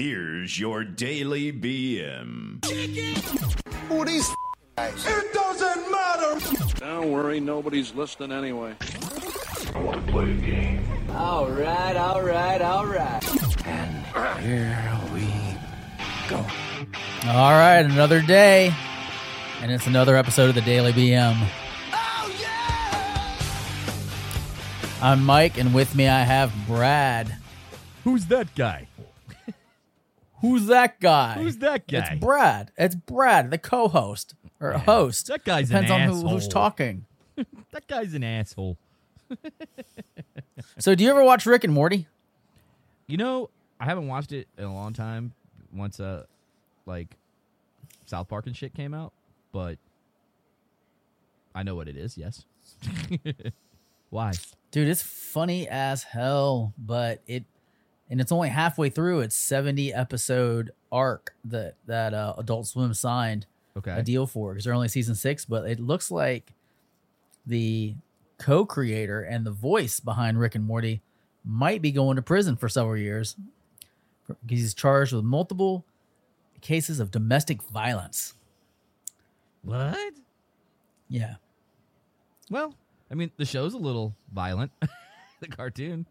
Here's your daily BM. Who are these guys? It doesn't matter. Don't worry, nobody's listening anyway. I want to play a game. All right, all right, all right. And here we go. All right, another day, and it's another episode of the Daily BM. Oh yeah! I'm Mike, and with me I have Brad. Who's that guy? Who's that guy? Who's that guy? It's Brad. It's Brad, the co-host or host. That guy's an depends on who, who's talking. That guy's an asshole. So, do you ever watch Rick and Morty? You know, I haven't watched it in a long time. Once uh, like South Park and shit came out, but I know what it is. Yes. Why? Dude, it's funny as hell, but it and it's only halfway through its 70 episode arc that that uh, Adult Swim signed Okay. a deal for because they're only season six, but it looks like the co-creator and the voice behind Rick and Morty might be going to prison for several years. Because he's charged with multiple cases of domestic violence. What? Yeah. Well, I mean, the show's a little violent. the cartoon.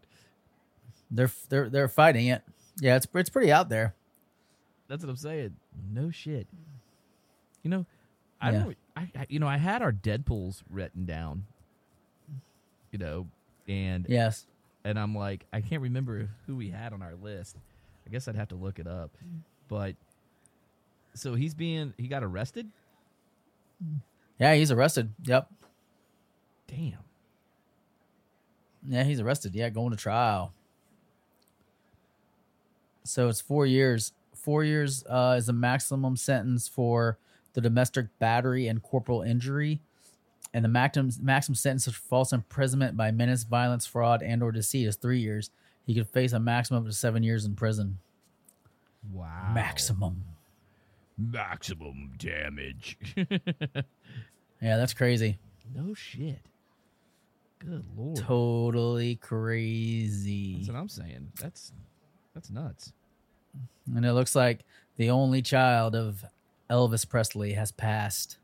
They're they're they're fighting it. Yeah, it's it's pretty out there. That's what I'm saying. No shit. You know, I Yeah. don't. I, I you know I had our Deadpool's written down. You know, and Yes. and I'm like, I can't remember who we had on our list. I guess I'd have to look it up. But so he's being he got arrested. Yeah, he's arrested. Yep. Damn. Yeah, he's arrested. Yeah, going to trial. So it's four years. Four years uh, is the maximum sentence for the domestic battery and corporal injury, and the maximum maximum sentence for false imprisonment by menace, violence, fraud, and or deceit is three years. He could face a maximum of seven years in prison. Wow. Maximum. Maximum damage. Yeah, that's crazy. no shit. Good lord. Totally crazy. That's what I'm saying. That's that's nuts. And it looks like the only child of Elvis Presley has passed.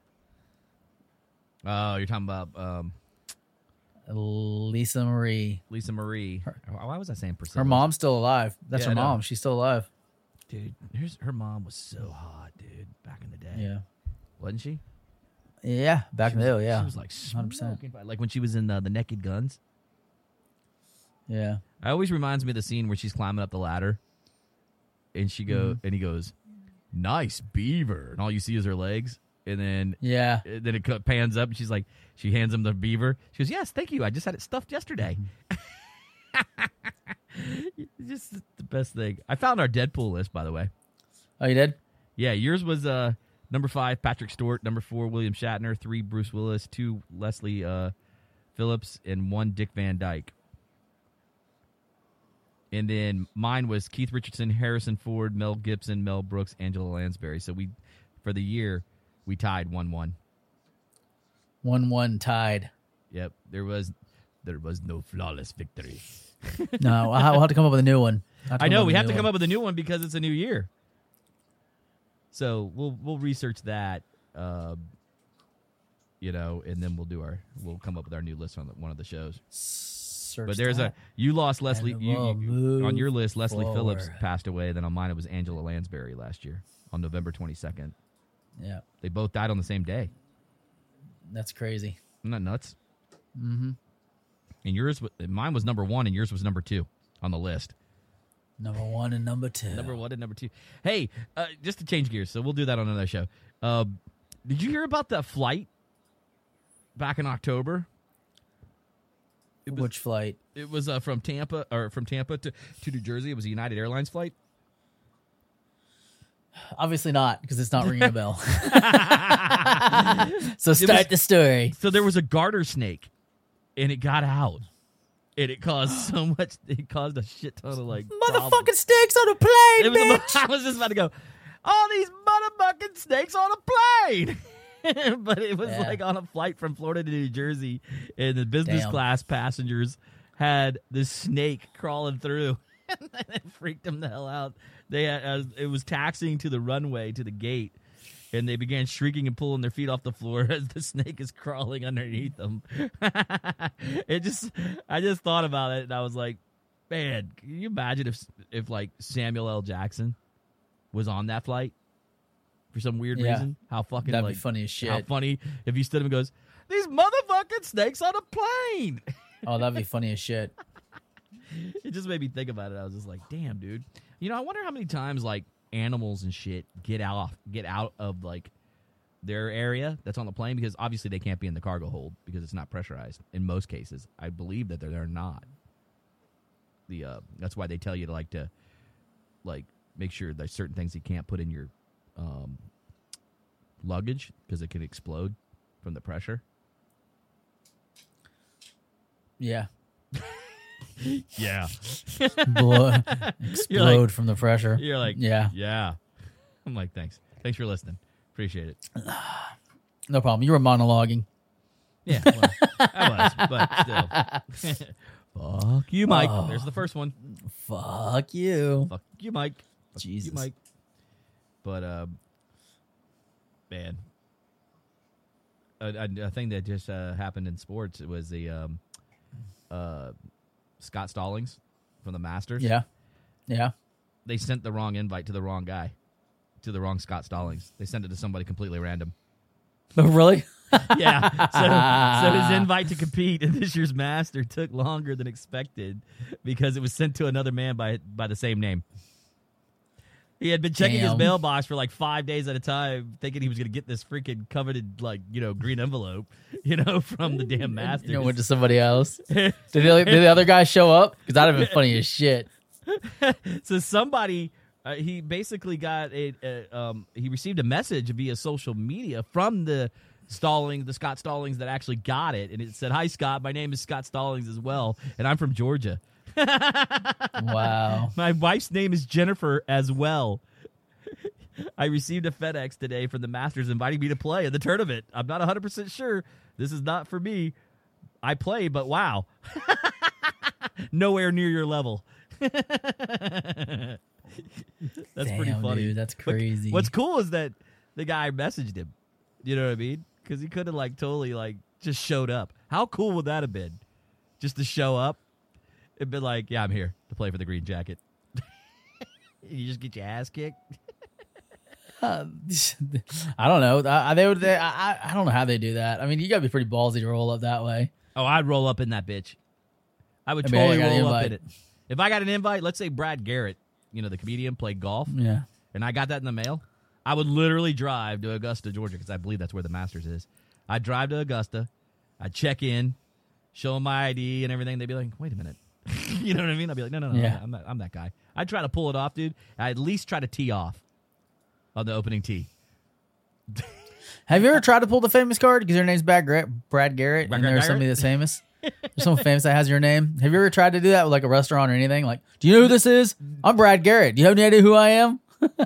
Oh, you're talking about um, Lisa Marie. Lisa Marie. Why was I saying Priscilla? Her mom's still alive. That's Yeah, her I know. mom. She's still alive. dude. Here's her mom was so hot, dude. Back in the day, Yeah. wasn't she? Yeah. Back in the day, yeah. She was like 100%. smoking, like when she was in uh, the Naked Guns. Yeah. It always reminds me of the scene where she's climbing up the ladder, and she go Mm-hmm. and he goes, "Nice beaver," and all you see is her legs, and then Yeah. and then it pans up, and she's like, she hands him the beaver. She goes, "Yes, thank you. I just had it stuffed yesterday." just the best thing. I found our Deadpool list, by the way. Oh, you did? Yeah, yours was uh number five Patrick Stewart, number four William Shatner, three Bruce Willis, two Leslie uh, Phillips, and one Dick Van Dyke. And then mine was Keith Richardson, Harrison Ford, Mel Gibson, Mel Brooks, Angela Lansbury. So we, for the year, we tied one one. 1 1 tied. Yep, there was there was no flawless victory. No, I'll I'll have to come up with a new one. I'll have to I know we have to come one. up with a new one because it's a new year. So we'll we'll research that, uh, you know, and then we'll do our we'll come up with our new list on the, one of the shows. Search But there's that. a you lost Leslie you, you- on your list. Leslie Phillips passed away. Then on mine it was Angela Lansbury last year on November 22nd. Yeah. They both died on the same day. That's crazy. Isn't that nuts? Mm-hmm. And yours, mine was number one, and yours was number two on the list. Number one and number two. Number one and number two. Hey, uh, just to change gears, so we'll do that on another show. Uh, did you hear about that flight back in October? Was, Which flight? it was uh, from Tampa or from Tampa to, to New Jersey. It was a United Airlines flight. Obviously not, because it's not ringing a bell. so start the story. So there was a garter snake, and it got out, and it caused so much. It caused a shit ton of like problems. Motherfucking snakes on a plane, It was bitch. I was just about to go. All these motherfucking snakes on a plane. but it was Yeah. like on a flight from Florida to New Jersey, and the business Damn. class passengers had this snake crawling through. and it freaked them the hell out. They had, uh, it was taxiing to the runway to the gate, and they began shrieking and pulling their feet off the floor as the snake is crawling underneath them. it just, I just thought about it, and I was like, man, can you imagine if if like Samuel L. Jackson was on that flight for some weird Yeah. reason? How fucking That'd like be funny as shit. how funny if he stood up and goes, "These motherfucking snakes on a plane." Oh, that'd be funny as shit. it just made me think about it. I was just like, damn, dude. You know, I wonder how many times like animals and shit get out get out of like their area that's on the plane because obviously they can't be in the cargo hold because it's not pressurized in most cases. I believe that they're, they're not. The uh, that's why they tell you to like to like make sure there's certain things you can't put in your um, luggage because it can explode from the pressure. Yeah. Yeah, Blow, explode from the pressure. you're like yeah, yeah. I'm like, thanks, thanks for listening, appreciate it. no problem. You were monologuing. Yeah, well, I was, but still. Fuck you, Mike. Oh. There's the first one. Fuck you. Fuck you, Mike. Fuck Jesus. you, Mike. But uh, man, a, a, thing that just uh, happened in sports was the um, uh, Scott Stallings from the Masters. Yeah, yeah. they sent the wrong invite to the wrong guy, to the wrong Scott Stallings. They sent it to somebody completely random. Oh, really? yeah. So, so his invite to compete in this year's Master took longer than expected because it was sent to another man by by the same name. He had been checking his mailbox for like five days at a time, thinking he was going to get this freaking coveted, like you know, green envelope, you know, from the damn master. You know, went to somebody else. Did the, did the other guy show up? Because that'd have been funny as shit. so somebody uh, he basically got a, a um, he received a message via social media from the Stallings, the Scott Stallings that actually got it, and it said, "Hi Scott, my name is Scott Stallings as well, and I'm from Georgia. Wow. My wife's name is Jennifer as well." I received a FedEx today from the Masters inviting me to play in the tournament. I'm not 100% sure. This is not for me. I play, but wow. Nowhere near your level. That's pretty funny. dude, that's But crazy. what's cool is that the guy messaged him. You know what I mean? Because he could have like totally like just showed up. How cool would that have been? Just to show up and be like, "Yeah, I'm here to play for the Green Jacket." you just get your ass kicked. I don't know. I, I- they would. They, I, I- I don't know how they do that. I mean, you gotta be pretty ballsy to roll up that way. Oh, I'd roll up in that bitch. I would I mean, totally got an roll up in it. If I got an invite, let's say Brad Garrett, you know, the comedian, played golf, Yeah. and I got that in the mail, I would literally drive to Augusta, Georgia, because I believe that's where the Masters is. I'd drive to Augusta, I'd check in, show them my ID and everything. They'd be like, "Wait a minute," you know what I mean? I'd be like, "No, no, no, Yeah. I'm, not, I'm that guy." I'd try to pull it off, dude. I'd at least try to tee off on the opening tee. Have you ever tried to pull the famous card? Because your name's Brad Garrett, Brad Garrett, Brad and there's somebody that's famous. There's someone famous that has your name. Have you ever tried to do that with like a restaurant or anything? Like, do you know who this is? I'm Brad Garrett. Do you have any idea who I am?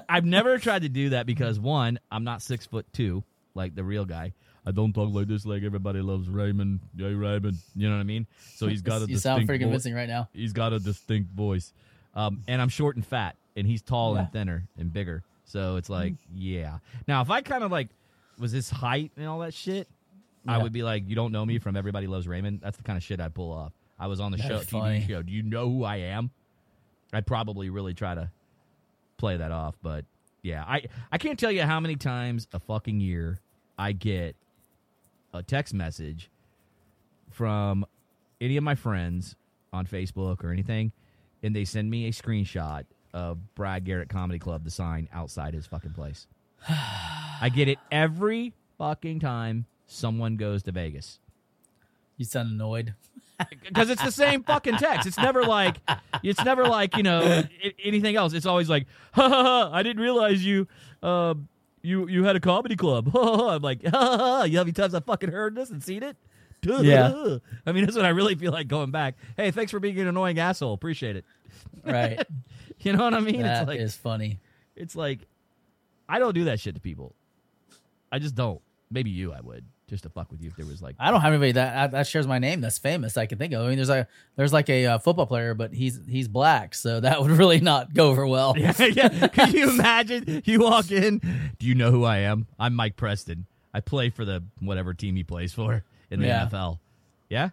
I've never tried to do that because one, I'm not six foot two like the real guy. I don't talk like this like everybody loves Raymond. Yay, Raymond. You know what I mean? So he's got a you sound distinct pretty convincing right now. He's got a distinct voice. Um, and I'm short and fat, and he's tall Yeah. and thinner and bigger. So it's like, yeah. Now, if I kind of like was his height and all that shit, I would be like, you don't know me from Everybody Loves Raymond. That's the kind of shit I'd pull off. I was on the show, TV funny. show. Do you know who I am? I'd probably really try to play that off, but yeah, I I can't tell you how many times a fucking year I get a text message from any of my friends on Facebook or anything, and they send me a screenshot of Brad Garrett Comedy Club, the sign outside his fucking place. I get it every fucking time someone goes to Vegas You sound annoyed. because it's the same fucking text. It's never like it's never like you know anything else. It's always like, ha ha ha! I didn't realize you, uh, you you had a comedy club. I'm like, ha! You know how many times I fucking heard this and seen it? Yeah. I mean, that's what I really feel like going back. Hey, thanks for being an annoying asshole. Appreciate it. Right. You know what I mean? That it's like is funny. it's like I don't do that shit to people. I just don't. Maybe you, I would. Just to fuck with you if there was like I don't have anybody that that shares my name that's famous. I can think of. I mean, there's a there's like a uh, football player, but he's he's black, so that would really not go over well. yeah, yeah. Can you imagine? You walk in. Do you know who I am? I'm Mike Preston. I play for the whatever team he plays for in the Yeah. NFL. Yeah.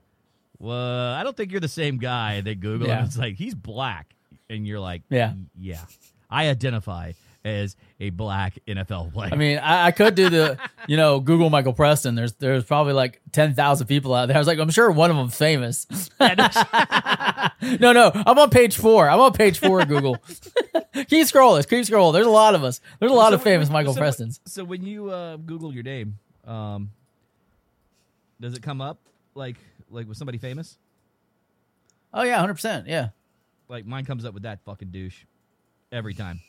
Well, I don't think you're the same guy. that Google Yeah. It's like he's black, and you're like, Yeah. yeah. I identify as a black NFL player. I mean, I, I could do the, you know, Google Michael Preston. There's there's probably like ten thousand people out there. I was like, I'm sure one of them's famous. no, no, I'm on page four. I'm on page four of Google. keep scrolling, keep scrolling. There's a lot of us. There's a lot of famous when- Michael so- Prestons. So when you uh, Google your name, um, does it come up like like with somebody famous? Oh yeah, hundred percent. Yeah, Like mine comes up with that fucking douche every time.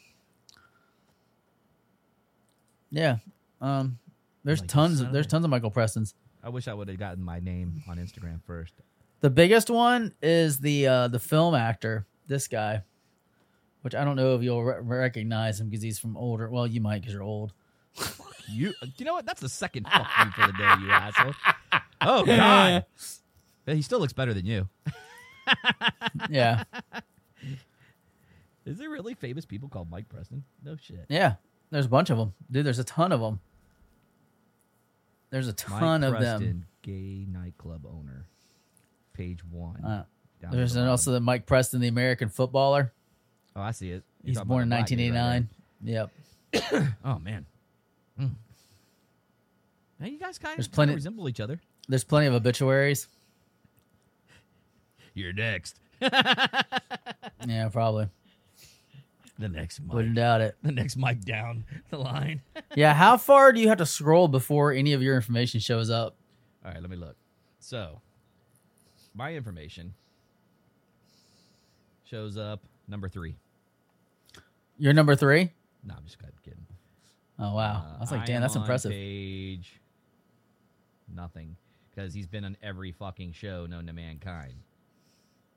Yeah. Um, there's Like, tons. son Of, there's a- tons of Michael Prestons. I wish I would have gotten my name on Instagram first. The biggest one is the uh, the film actor. This guy, which I don't know if you'll re- recognize him because he's from older. Well, you might because you're old. You, you know what? That's the second fuck you for the day, you asshole. Oh god, But he still looks better than you. Yeah, Is there really famous people called Mike Preston? No shit. yeah. There's a bunch of them, dude. There's a ton of them. There's a ton Mike of Preston, them. gay nightclub owner. Page one. Uh, there's the also the Mike Preston, the American footballer. Oh, I see it. You're He's born in about the black dude right 1989. Yep. oh man. Mm. Now you guys kind There's of plenty- resemble each other. There's plenty of obituaries. You're next. Yeah, probably. The next Mike. Wouldn't doubt it. The next Mike down the line. Yeah, how far do you have to scroll before any of your information shows up? All right, let me look. So, my information shows up number three. You're number three. No, I'm just kidding. Oh wow, Uh, I was like, I damn, that's impressive. Page nothing because he's been on every fucking show known to mankind.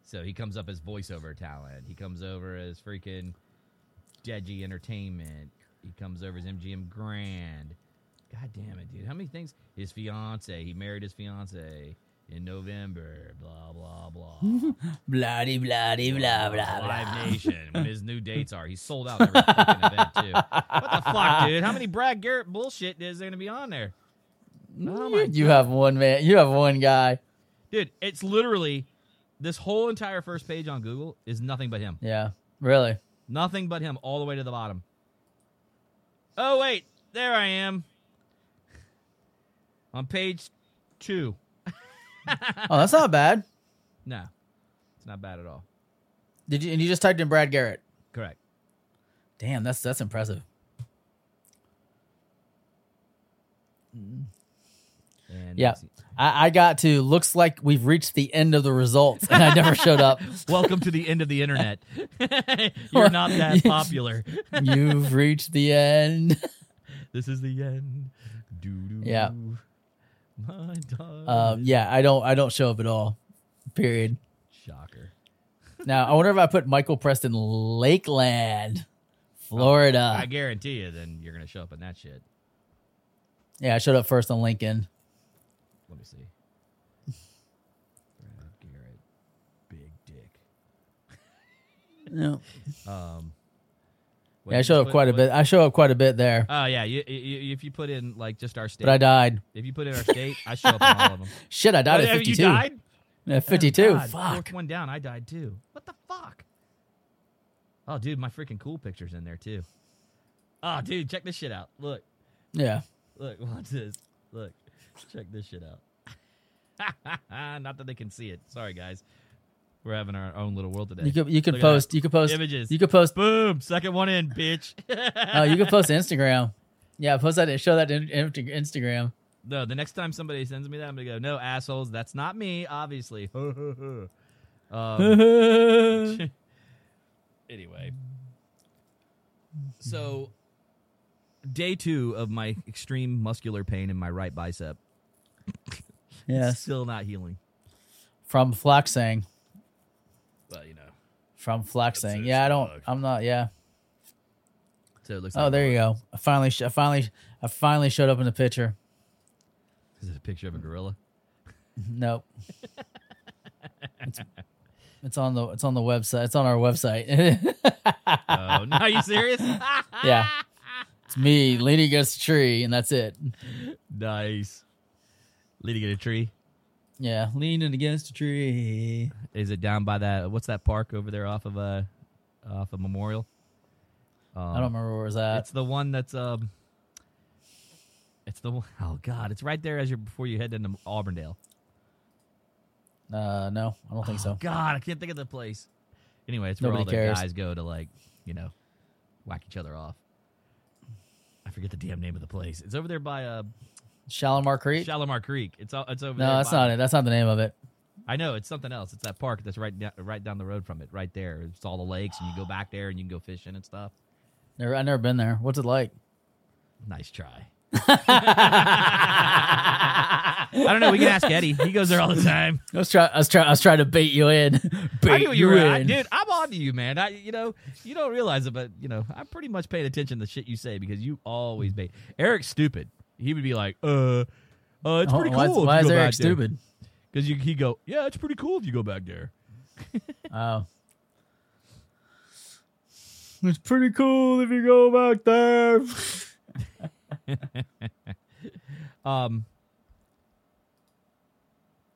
So he comes up as voiceover talent. He comes over as freaking Deji Entertainment. He comes over as MGM Grand. God damn it, dude! How many things? His fiance. He married his fiance in November. Blah blah blah. Bloody, bloody, blah blah blah. Live Nation. When his new dates are, he's sold out every fucking event too. What the fuck, dude? How many Brad Garrett bullshit is there gonna be on there? Mm, oh my you have one man. You have one guy. Dude, it's literally this whole entire first page on Google is nothing but him. Yeah, really. Nothing but him all the way to the bottom. Oh wait, there I am. On page two. Oh, that's not bad. No. It's not bad at all. Did you? And you just typed in Brad Garrett. Correct. Damn, that's that's impressive. And Yeah. I, I got to. Looks like we've reached the end of the results, and I never showed up. Welcome to the end of the internet. You're not that popular. You've reached the end. This is the end. Doo-doo. Yeah. My dog. Um, yeah, I don't. I don't show up at all. Period. Shocker. Now I wonder if I put Michael Preston Lakeland, Florida. I guarantee you, then you're gonna show up in that shit. yeah, I showed up first on LinkedIn. Let me see. Brad Garrett, big dick. Yeah, Um, what yeah I you showed up put- quite a what- bit. I show up quite a bit there, Oh yeah, you, you, if you put in like just our state, but I died. if you put in our state, I show up on all of them. Shit, I died Oh, at yeah, You died. At fifty two. Oh, God, Fuck. Fourth one down, I died too. What the fuck? Oh, dude, my freaking cool pictures in there too. Oh, dude, check this shit out. Look, Yeah. look, watch this. Look, check this shit out. Not that they can see it. Sorry, guys. We're having our own little world today. You could you could Look at post that. you could post Images. You could post Boom! Second one in, bitch. oh you could post to Instagram. Yeah, post that show that to in- Instagram. no, the next time somebody sends me that, I'm gonna go, no assholes. That's not me, obviously. um, anyway, so day two of my extreme muscular pain in my right bicep. yeah, still not healing. From flexing. Well, you know. From flexing. Yeah, I don't. I'm not yeah. So it looks. Oh, like there you go. I finally sh- I finally I finally showed up in the picture. This a picture of a gorilla. Nope. it's, it's on the it's on the website. It's on our website. Oh, no, are you serious? yeah. It's me leaning against a tree, and that's it. nice. Leaning in a tree. Yeah, leaning against a tree. Is it down by that? What's that park over there off of uh off of Memorial? Um, I don't remember where it was at. It's the one that's um. It's the one oh god! It's right there as you're before you head into Auburndale. Uh, no, I don't think Oh, so. God, I can't think of the place. Anyway, it's where Nobody all the cares. guys go to like, you know, whack each other off. I forget the damn name of the place. It's over there by uh Shalimar Creek. Shalimar Creek. It's all it's over there. no, that's by- not it. That's not the name of it. I know it's something else. It's that park that's right down, right down the road from it, right there. It's all the lakes, and you go back there and you can go fishing and stuff. Never, I've never been there. What's it like? Nice try. I don't know. We can ask Eddie. He goes there all the time. I was trying. I was trying. I was trying to bait you in. bait I knew you were, in. I, dude. I'm on to you, man. I, you know, you don't realize it, but you know, I'm pretty much paying attention to the shit you say because you always bait. Eric's stupid. He would be like, uh, uh, it's Oh, pretty why, cool. why if is you go Eric back there. stupid? Because you he go, yeah, it's pretty cool if you go back there. Oh. It's pretty cool if you go back there. Um,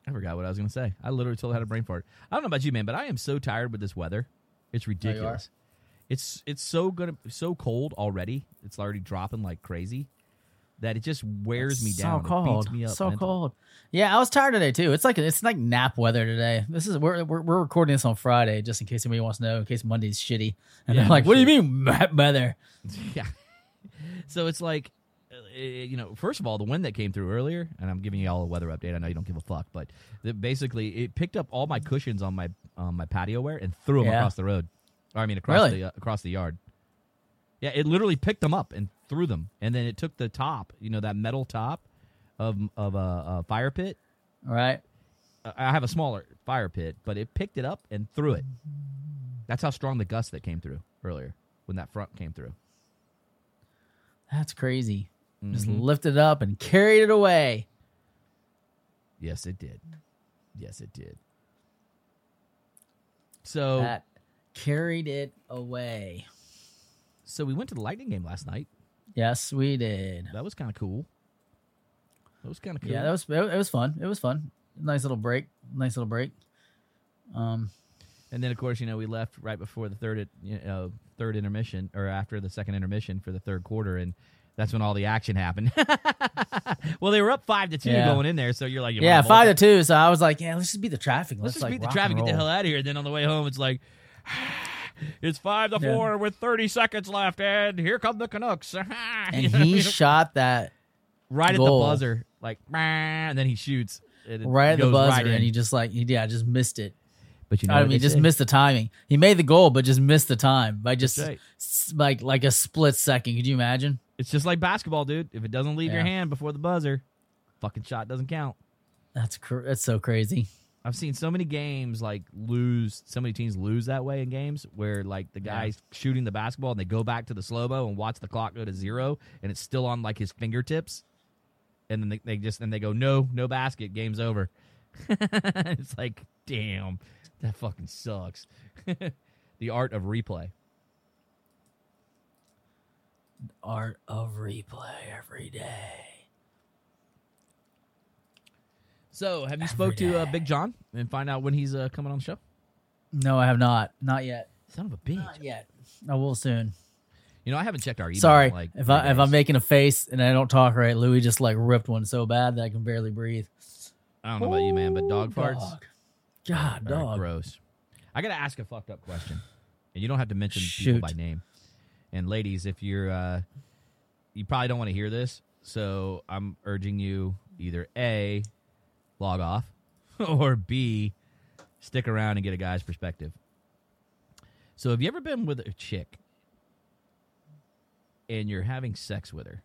I forgot what I was going to say. I literally totally had a brain fart. I don't know about you, man, but I am so tired with this weather. It's ridiculous. It's it's so good, so cold already. It's already dropping like crazy that it just wears me so down. It cold. me up so mentally. cold. Yeah, I was tired today too. It's like it's like nap weather today. This is we're we're, we're recording this on Friday, just in case anybody wants to know. In case Monday's shitty, and Yeah, they're like, "What do you mean nap weather?" Yeah. So it's like, you know, first of all, the wind that came through earlier, and I'm giving you all a weather update. I know you don't give a fuck, but basically, it picked up all my cushions on my um, my patio wear and threw them Yeah. across the road. Or I mean, across Really? the uh, across the yard. Yeah, it literally picked them up and threw them, and then it took the top, you know, that metal top of of a, a fire pit. All right. Uh, I have a smaller fire pit, but it picked it up and threw it. That's how strong the gust that came through earlier when that front came through. That's crazy. Just Mhm. lifted it up and carried it away. Yes, it did. Yes, it did. So, That carried it away. so we went to the Lightning game last night. Yes, we did. That was kind of cool. That was kind of cool. Yeah, that was it, it was fun. It was fun. Nice little break. Nice little break. Um, and then, of course, you know, we left right before the third, you know, third intermission, or after the second intermission for the third quarter, and that's when all the action happened. well, they were up five to two Yeah. going in there, so you're like, you yeah, five to two. So I was like, yeah, let's just beat the traffic. Let's Let's, just like beat the traffic, get the hell out of here. And Then on the way home, it's like. It's five to Yeah. four with thirty seconds left, and here come the Canucks. And he shot that right at the buzzer, like, and then he shoots right at the buzzer, right and he just like, yeah, just missed it. But you know, I mean, just say. missed the timing. He made the goal, but just missed the time by just right. like like a split second. Could you imagine? It's just like basketball, dude. If it doesn't leave your hand before the buzzer, fucking shot doesn't count. That's cr- that's so crazy. I've seen so many games like lose, so many teams lose that way in games where like the Yeah. guy's shooting the basketball and they go back to the slow mo and watch the clock go to zero and it's still on like his fingertips, and then they, they just and they go no no basket, game's over. it's like damn, that fucking sucks. the art of replay. Art of replay every day. So, have you spoke to uh, Big John and find out when he's uh, coming on the show? No, I have not. Not yet. Son of a bitch. Not yet. I will soon. You know, I haven't checked our email. Sorry like if I if I'm making a face and I don't talk right. Louis just like ripped one so bad that I can barely breathe. I don't know about you, man, but dog farts. dog. God, dog. gross. I gotta ask a fucked up question, and you don't have to mention Shoot. people by name. And ladies, if you're, uh, you probably don't want to hear this, so I'm urging you either a log off, or b stick around and get a guy's perspective. So, have you ever been with a chick and you're having sex with her,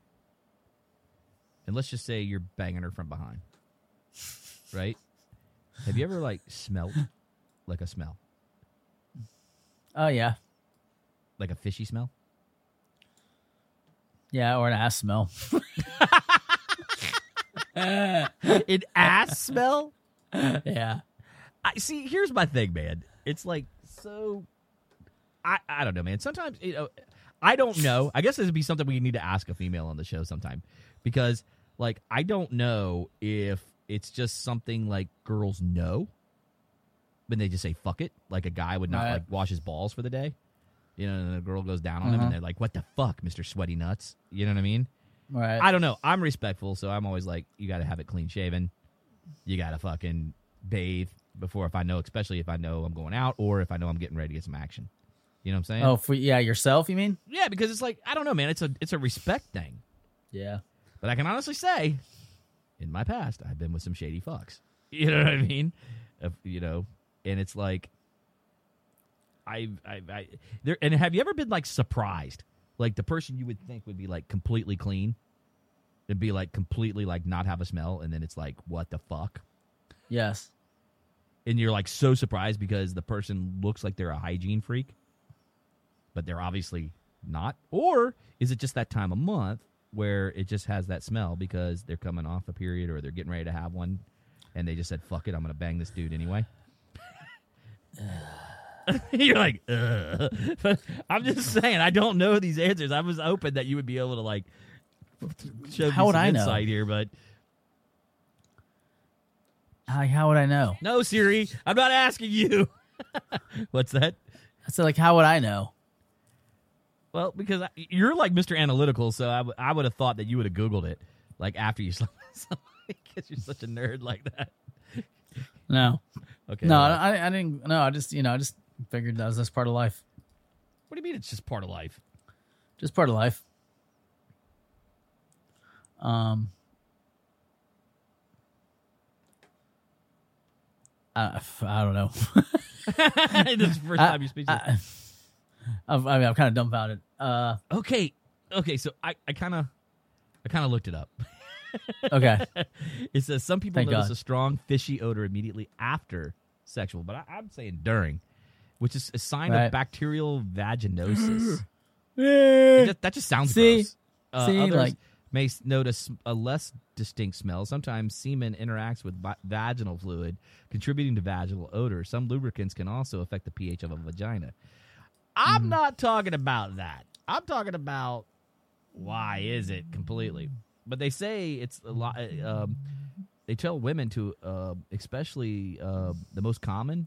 and let's just say you're banging her from behind, right? Have you ever like smelt like a smell, Oh yeah, like a fishy smell? Yeah, or an ass smell. An ass smell? yeah. I see. Here's my thing, man. It's like so. I I don't know, man. Sometimes you know, I don't know. I guess this would be something we need to ask a female on the show sometime, because like I don't know if it's just something like girls know, when they just say fuck it, like a guy would not Right. like wash his balls for the day. You know, and the girl goes down on him, Uh-huh. and they're like, "What the fuck, Mister Sweaty Nuts?" You know what I mean? Right. I don't know. I'm respectful, so I'm always like, you got to have it clean shaven. You got to fucking bathe before if I know, especially if I know I'm going out or if I know I'm getting ready to get some action. You know what I'm saying? oh, for yeah, yourself. You mean? yeah, because it's like I don't know, man. It's a it's a respect thing. Yeah. But I can honestly say, in my past, I've been with some shady fucks. You know what I mean? If, you know, and it's like, I, I, I, there. And have you ever been like surprised, like the person you would think would be like completely clean, and be like completely like not have a smell, and then it's like, what the fuck? Yes. And you're like so surprised because the person looks like they're a hygiene freak, but they're obviously not. Or is it just that time of month where it just has that smell because they're coming off a period or they're getting ready to have one and they just said, fuck it, I'm going to bang this dude anyway? You're like, uh. Ugh. But I'm just saying, I don't know these answers. I was hoping that you would be able to like show How me would some I know? insight here, but How, how would I know? no, Siri, I'm not asking you. What's that? I said, like, how would I know? Well, because I, you're like Mr. Analytical, so I, w- I would have thought that you would have Googled it like after you slept because you're such a nerd like that. No. Okay. no, well, I, I didn't. No, I just, you know, I just figured that was just part of life. what do you mean it's just part of life? Just part of life. Um. I, I don't know. this is the first time you speak. to I, I'm, I mean, I'm kind of dumbfounded. Uh, Okay, okay. So I, I kind of, I kind of looked it up. okay. It says some people Thank notice God. a strong fishy odor immediately after sexual, but I, I'm saying during, which is a sign Right. of bacterial vaginosis. Just- that just sounds See? gross. Uh, See, others like- may notice a less distinct smell. Sometimes semen interacts with vi- vaginal fluid, contributing to vaginal odor. Some lubricants can also affect the pH of a vagina. I'm Mm-hmm. not talking about that. I'm talking about why is it completely. But they say it's a lot. Um, they tell women to, uh, especially uh, the most common.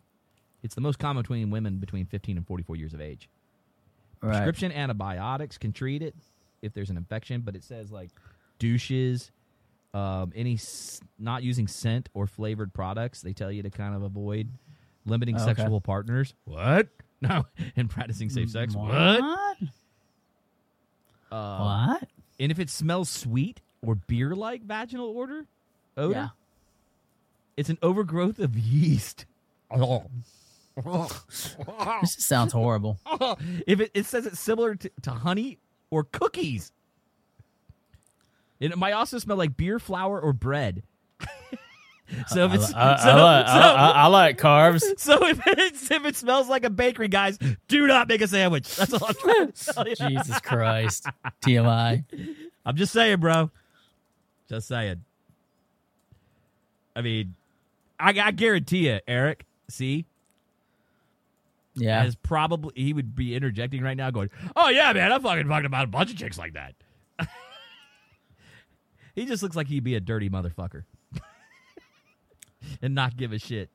It's the most common between women between 15 and 44 years of age. Right. Prescription antibiotics can treat it if there's an infection, but it says like douches, um, any s- not using scent or flavored products. They tell you to kind of avoid limiting Oh, okay. sexual partners. What? No, and practicing safe sex. What? What? Uh, What? And if it smells sweet or beer-like vaginal odor, odor, Yeah. it's an overgrowth of yeast. This sounds horrible. if it, it says it's similar to, to honey or cookies. It might also smell like beer flour or bread. so if it's I, so, I like, so, I, I, I like carbs. so if it's, if it smells like a bakery, guys, do not make a sandwich. That's all I'm trying to tell you. Jesus Christ. TMI. I'm just saying, bro. Just saying. I mean, I, I guarantee you, Eric. See, Yeah. has probably he would be interjecting right now, going, "Oh yeah, man, I'm fucking talking about a bunch of chicks like that." he just looks like he'd be a dirty motherfucker and not give a shit.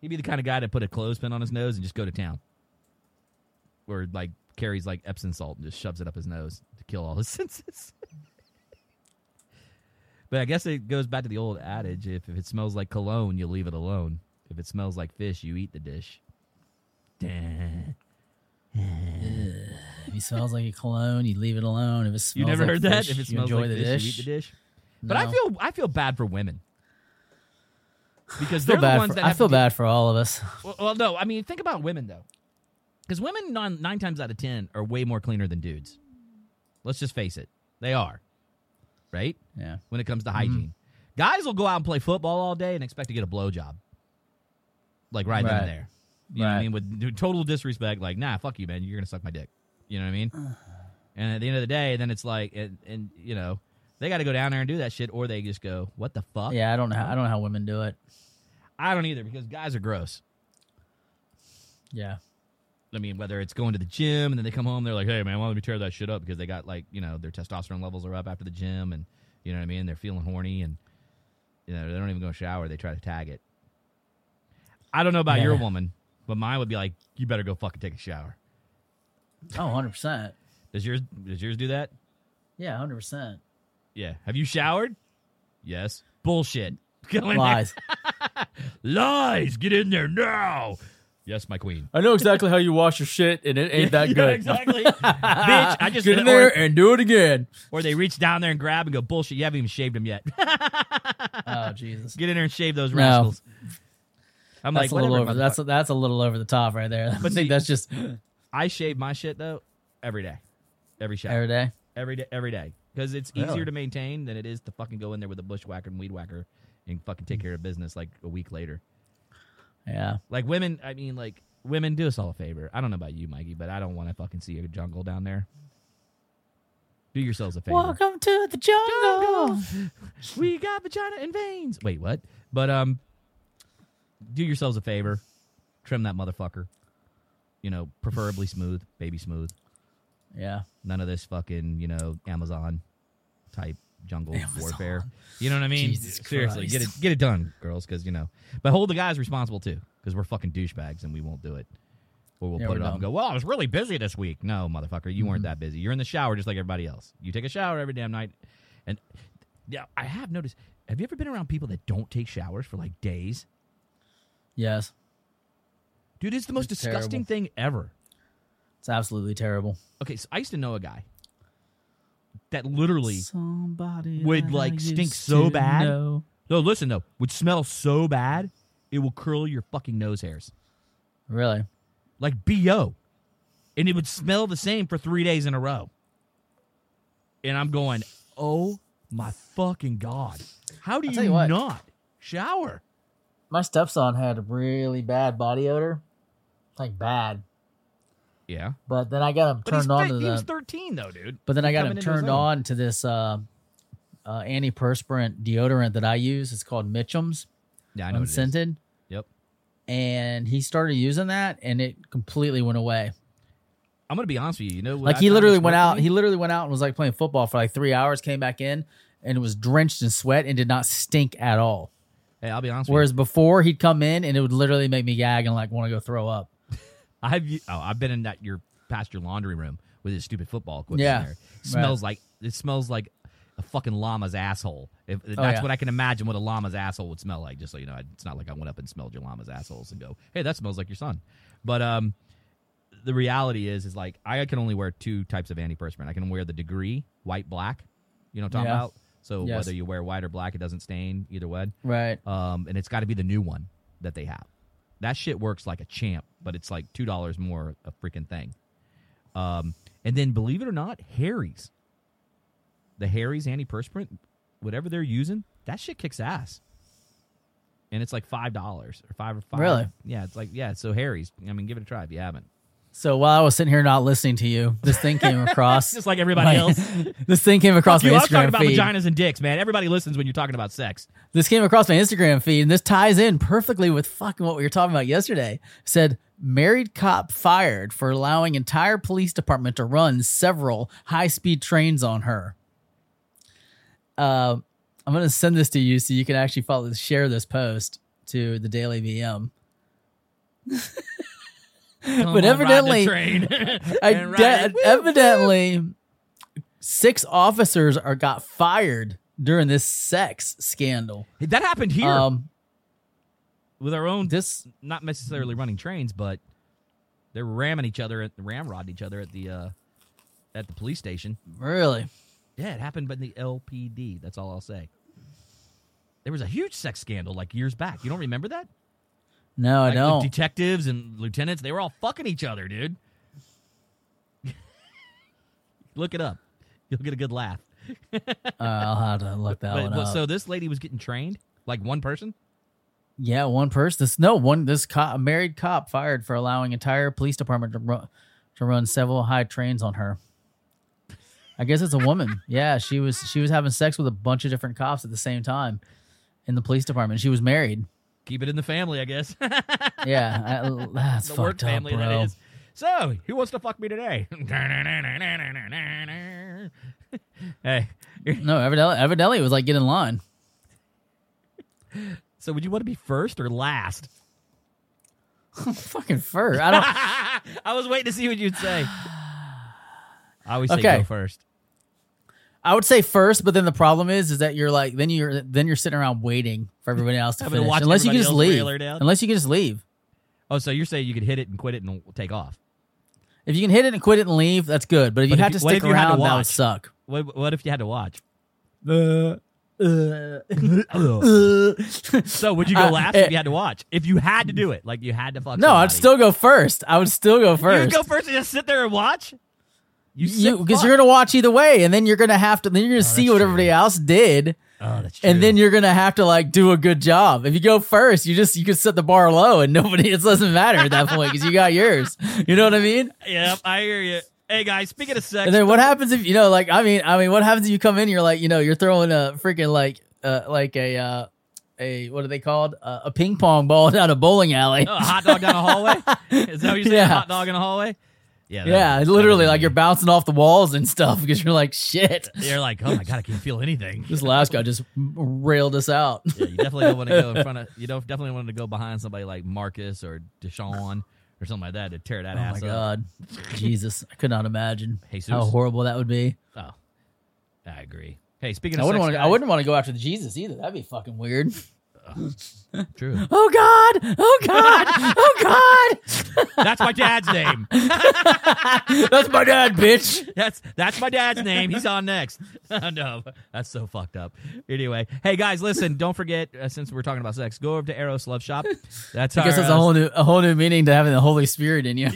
He'd be the kind of guy to put a clothespin on his nose and just go to town, or like carries like Epsom salt and just shoves it up his nose to kill all his senses. but I guess it goes back to the old adage: if, if it smells like cologne, you leave it alone. If it smells like fish, you eat the dish. If he smells like a cologne, you leave it alone. If it smells You never like heard that? If it you smells enjoy like the fish, dish. you eat the dish. But I feel I feel bad for women because I they're feel, the bad ones for, that I have feel to bad for all of us. Well, well, no, I mean think about women though, because women nine, nine times out of ten are way more cleaner than dudes. Let's just face it, they are, right? Yeah. When it comes to mm-hmm. hygiene, guys will go out and play football all day and expect to get a blowjob, like right, then Right. and there. You know what I Right. mean? With total disrespect, like, nah, fuck you, man. You're gonna suck my dick. You know what I mean? Uh. And at the end of the day, then it's like, and, and you know, They got to go down there and do that shit, or they just go, "What the fuck?" Yeah, I don't know. How, I don't know how women do it. I don't either because guys are gross. Yeah. I mean, whether it's going to the gym and then they come home, they're like, "Hey, man, why don't we tear that shit up?" Because they got like, you know, their testosterone levels are up after the gym, and you know what I mean. They're feeling horny, and you know, they don't even go shower. They try to tag it. I don't know about your Yeah. woman, but mine would be like, "You better go fucking take a shower." Oh, 100 percent. Does yours? Does yours do that? Yeah, 100 percent. Yeah. Have you showered? Yes. Bullshit. Go in there. Lies. Lies. Get in there now. Yes, my queen. I know exactly how you wash your shit, and it ain't that Yeah, good. exactly. Bitch, I just get in or- there and do it again. Or they reach down there and grab and go, bullshit, you haven't even shaved them yet. Oh Jesus, Get in there and shave those No. rascals. I'm that's like, a little over. That's a, that's a little over the top right there. I But think see- that's just I shave my shit though every day, every shower, every day. every day, every day, because it's easier Really? to maintain than it is to fucking go in there with a bushwhacker and weed whacker and fucking take care of business like a week later. Yeah. Like women, I mean, like women, do us all a favor. I don't know about you, Mikey, but I don't want to fucking see a jungle down there. Do yourselves a favor. Welcome to the jungle. we got vagina and veins. Wait, what? But um, do yourselves a favor, trim that motherfucker. You know, preferably smooth, baby smooth. Yeah. None of this fucking you know Amazon type jungle warfare. You know what I mean? Jesus Seriously, get it get it done, girls, because you know. But hold the guys responsible too, because we're fucking douchebags and we won't do it. Or we'll Yeah, put it up and go, well, I was really busy this week. No, motherfucker, you Mm-hmm. weren't that busy. You're in the shower just like everybody else. You take a shower every damn night. And yeah, I have noticed. Have you ever been around people that don't take showers for like days? Yes. Dude, it's the most It's disgusting terrible. thing ever. It's absolutely terrible. Okay, so I used to know a guy that literally Somebody would, that like, stink used so to bad. know. No, listen though, would smell so bad it will curl your fucking nose hairs. Really? Like BO. And it would smell the same for three days in a row. And I'm going, oh my fucking God. How do I'll you, tell you what. not shower? My stepson had a really bad body odor, like bad. Yeah. But then I got him turned on to he was 13 though, dude. But then I got him turned on to this uh, uh, antiperspirant deodorant that I use. It's called Mitchum's Yeah, I know what it is. unscented, Yep. and he started using that, and it completely went away. I'm gonna be honest with you. You know, like I he literally went out. He literally went out and was like playing football for like three hours. Came back in and was drenched in sweat and did not stink at all. Hey, I'll be honest Whereas before he'd come in and it would literally make me gag and like want to go throw up. I've oh, I've been in that your past your laundry room with his stupid football equipment Yeah, there. Smells like it smells like a fucking llama's asshole. If that's Oh, yeah. what I can imagine what a llama's asshole would smell like. Just so you know, it's not like I went up and smelled your llama's assholes and go, "Hey, that smells like your son." But um, the reality is, is like I can only wear two types of antiperspirant. I can wear the degree white black. You know what I'm talking Yeah. about? So Yes. whether you wear white or black, it doesn't stain either way. Right. um, and it's got to be the new one that they have. That shit works like a champ, but it's like two dollars more a freaking thing. Um, and then believe it or not, Harry's, the Harry's antiperspirant, whatever they're using, that shit kicks ass. And it's like five dollars or five or five. Really? Yeah, it's like yeah. So Harry's, I mean, give it a try if you haven't. So while I was sitting here not listening to you, this thing came across. Just like everybody my- else. this thing came across Fuck you, my I was talking Instagram about feed. vaginas and dicks, man. Everybody listens when you're talking about sex. This came across my Instagram feed, and this ties in perfectly with fucking what we were talking about yesterday. Said married cop fired for allowing entire police department to run several high speed trains on her. Uh, I'm gonna send this to you so you can actually follow share this post to the Daily BM. Come But on, evidently- train. I de- it. Woo, evidently, six officers are got fired during this sex scandal. that happened here Um, with our own this not necessarily running trains, but they're ramming each other at ramrodding each other at the uh at the police station. really. Yeah, it happened by the LPD. That's all I'll say. There was a huge sex scandal like years back. You don't remember that? No, I Like, don't. detectives and lieutenants, they were all fucking each other, dude. Look it up. You'll get a good laugh. Uh, I'll have to look that But, one up. so this lady was getting trained, like one person. yeah, one person. This no one. This cop, a married cop fired for allowing entire police department to run to run several high trains on her. I guess it's a woman. Yeah, she was she was having sex with a bunch of different cops at the same time in the police department. She was married. Keep it in the family, I guess. Yeah, I, that's the fucked up, family bro. that is. So, who wants to fuck me today? hey, No, evidently, evidently it was like get in line. so would you want to be first or last? Fucking fur. I don't. I was waiting to see what you'd say. I always say go first. I would say first, but then the problem is, is that you're like then you're then you're sitting around waiting for everybody else to to finish, watch unless you can everybody just else leave. down? Unless you can just leave. Oh, so you're saying you could hit it and quit it and take off? If you can hit it and quit it and leave, that's good. But if you But if have you- to what stick if you had to around, that would watch? suck. What, what if you had to watch? So would you go Uh, last eh. if you had to watch? If you had to do it, like you had to fuck. No, I'd somebody. still go first. I would still go first. You would go first and just sit there and watch. You You because you're gonna watch either way, and then you're gonna have to. Then you're gonna see what true. everybody else did, Oh, that's true. and then you're gonna have to like do a good job. If you go first, you just you can set the bar low, and nobody it doesn't matter at that point because you got yours. You know what I mean? Yep, I hear you. Hey guys, speaking of sex, And then what happens if you know, like I mean, I mean, what happens if you come in? You're like, you know, you're throwing a freaking like, uh, like a, uh, a what are they called? Uh, a ping pong ball down a bowling alley. Oh, a hot dog down a hallway? Is that what you're saying? A hot dog in a hallway? Yeah. yeah, literally, like you're bouncing off the walls and stuff because you're like, shit. You're like, oh my god, I can't feel anything. This last guy just railed us out. Yeah, you definitely don't want to go in front of. You don't definitely want to go behind somebody like Marcus or Deshaun or something like that to tear that Oh ass my up. god, Jesus! I could not imagine Jesus. how horrible that would be. Oh, I agree. Hey, speaking I of wouldn't want to. I wouldn't want to go after the Jesus either. That'd be fucking weird. True. Oh god! Oh god! Oh god! That's my dad's name. That's my dad, bitch. That's that's my dad's name. He's on next. no, that's so fucked up. Anyway, hey guys, listen. Don't forget, uh, since we're talking about sex, go over to Eros Love Shop. That's I guess our, that's a uh, whole new, a whole new meaning to having the Holy Spirit in you.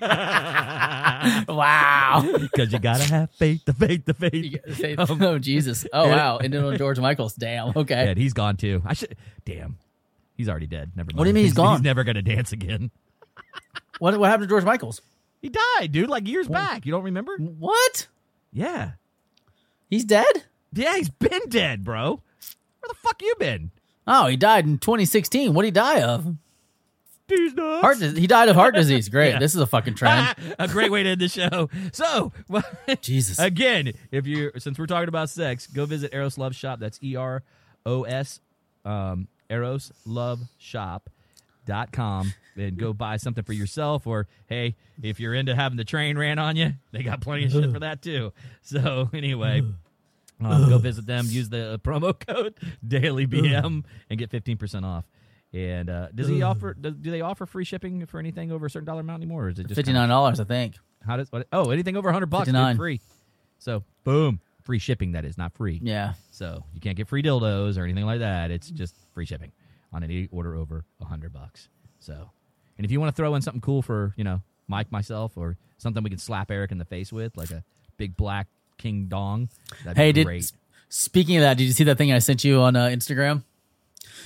wow. Because you gotta have faith, the faith, the faith. Gotta say- um, oh Jesus! Oh wow! And then on George Michaels. Damn. Okay. Dead. He's gone too. I should. Damn. He's already dead. Never mind. What do you mean he's gone? He's never gonna dance again. What what happened to George Michaels? He died, dude. Like years back. You don't remember? What? Yeah. He's dead? Yeah, he's been dead, bro. Where the fuck you been? Oh, he died in 2016. What did he die of? Not. Heart. He died of heart disease. Great. Yeah. This is a fucking trend. a great way to end the show. So, Jesus. again, if you since we're talking about sex, go visit Eros Love Shop. That's E R O S um Eros Love Shop dot com and go buy something for yourself or hey if you're into having the train ran on you they got plenty of shit for that too so anyway um, go visit them use the promo code dailybm and get 15% off and uh, does he offer do, do they offer free shipping for anything over a certain dollar amount anymore or is it just fifty nine dollars, I think. how does what? Oh, anything over hundred bucks, dude, free. So boom, free shipping. That is not free. Yeah. So you can't get free dildos or anything like that. It's just free shipping on any order over a hundred bucks. So, and if you want to throw in something cool for you know Mike, myself, or something we can slap Eric in the face with, like a big black king dong, that'd Hey, be did speaking of that, did you see that thing I sent you on uh, Instagram?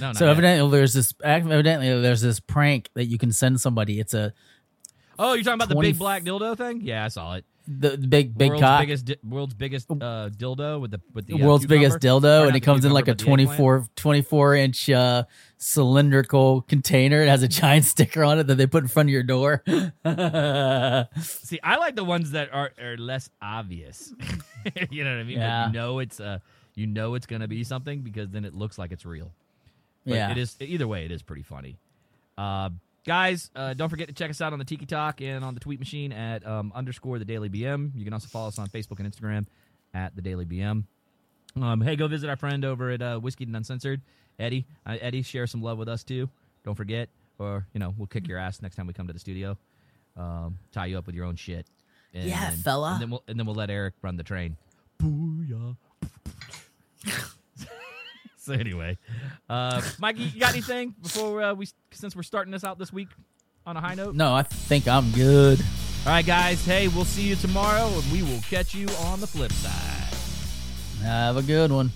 No, So yet. evidently, there's this evidently there's this prank that you can send somebody. It's a Oh, you're talking about the big black dildo thing? Yeah, I saw it. the, the big big world's cock, biggest, di- world's biggest uh, dildo with the with the uh, world's biggest cucumber. Or dildo, not and it comes in like a but 24, 24 inch uh, cylindrical container. It has a giant sticker on it that they put in front of your door. See, I like the ones that are, are less obvious. you know what I mean? Yeah. you know it's uh you know it's gonna be something because then it looks like it's real. But yeah, it is either way, it is pretty funny. Uh, guys, uh, don't forget to check us out on the Tiki Talk and on the Tweet Machine at um, underscore the Daily BM. You can also follow us on Facebook and Instagram at the Daily BM. Um, hey, go visit our friend over at uh, Whiskey and Uncensored, Eddie. Uh, Eddie, share some love with us too. Don't forget, or you know, we'll kick your ass next time we come to the studio. Um, tie you up with your own shit. And Yeah, fella. And then we'll and then we'll let Eric run the train. Booyah. so anyway, uh, Mikey, you got anything before uh, we since we're starting this out this week on a high note? no, I think I'm good. All right, guys. Hey, we'll see you tomorrow, and we will catch you on the flip side. Have a good one.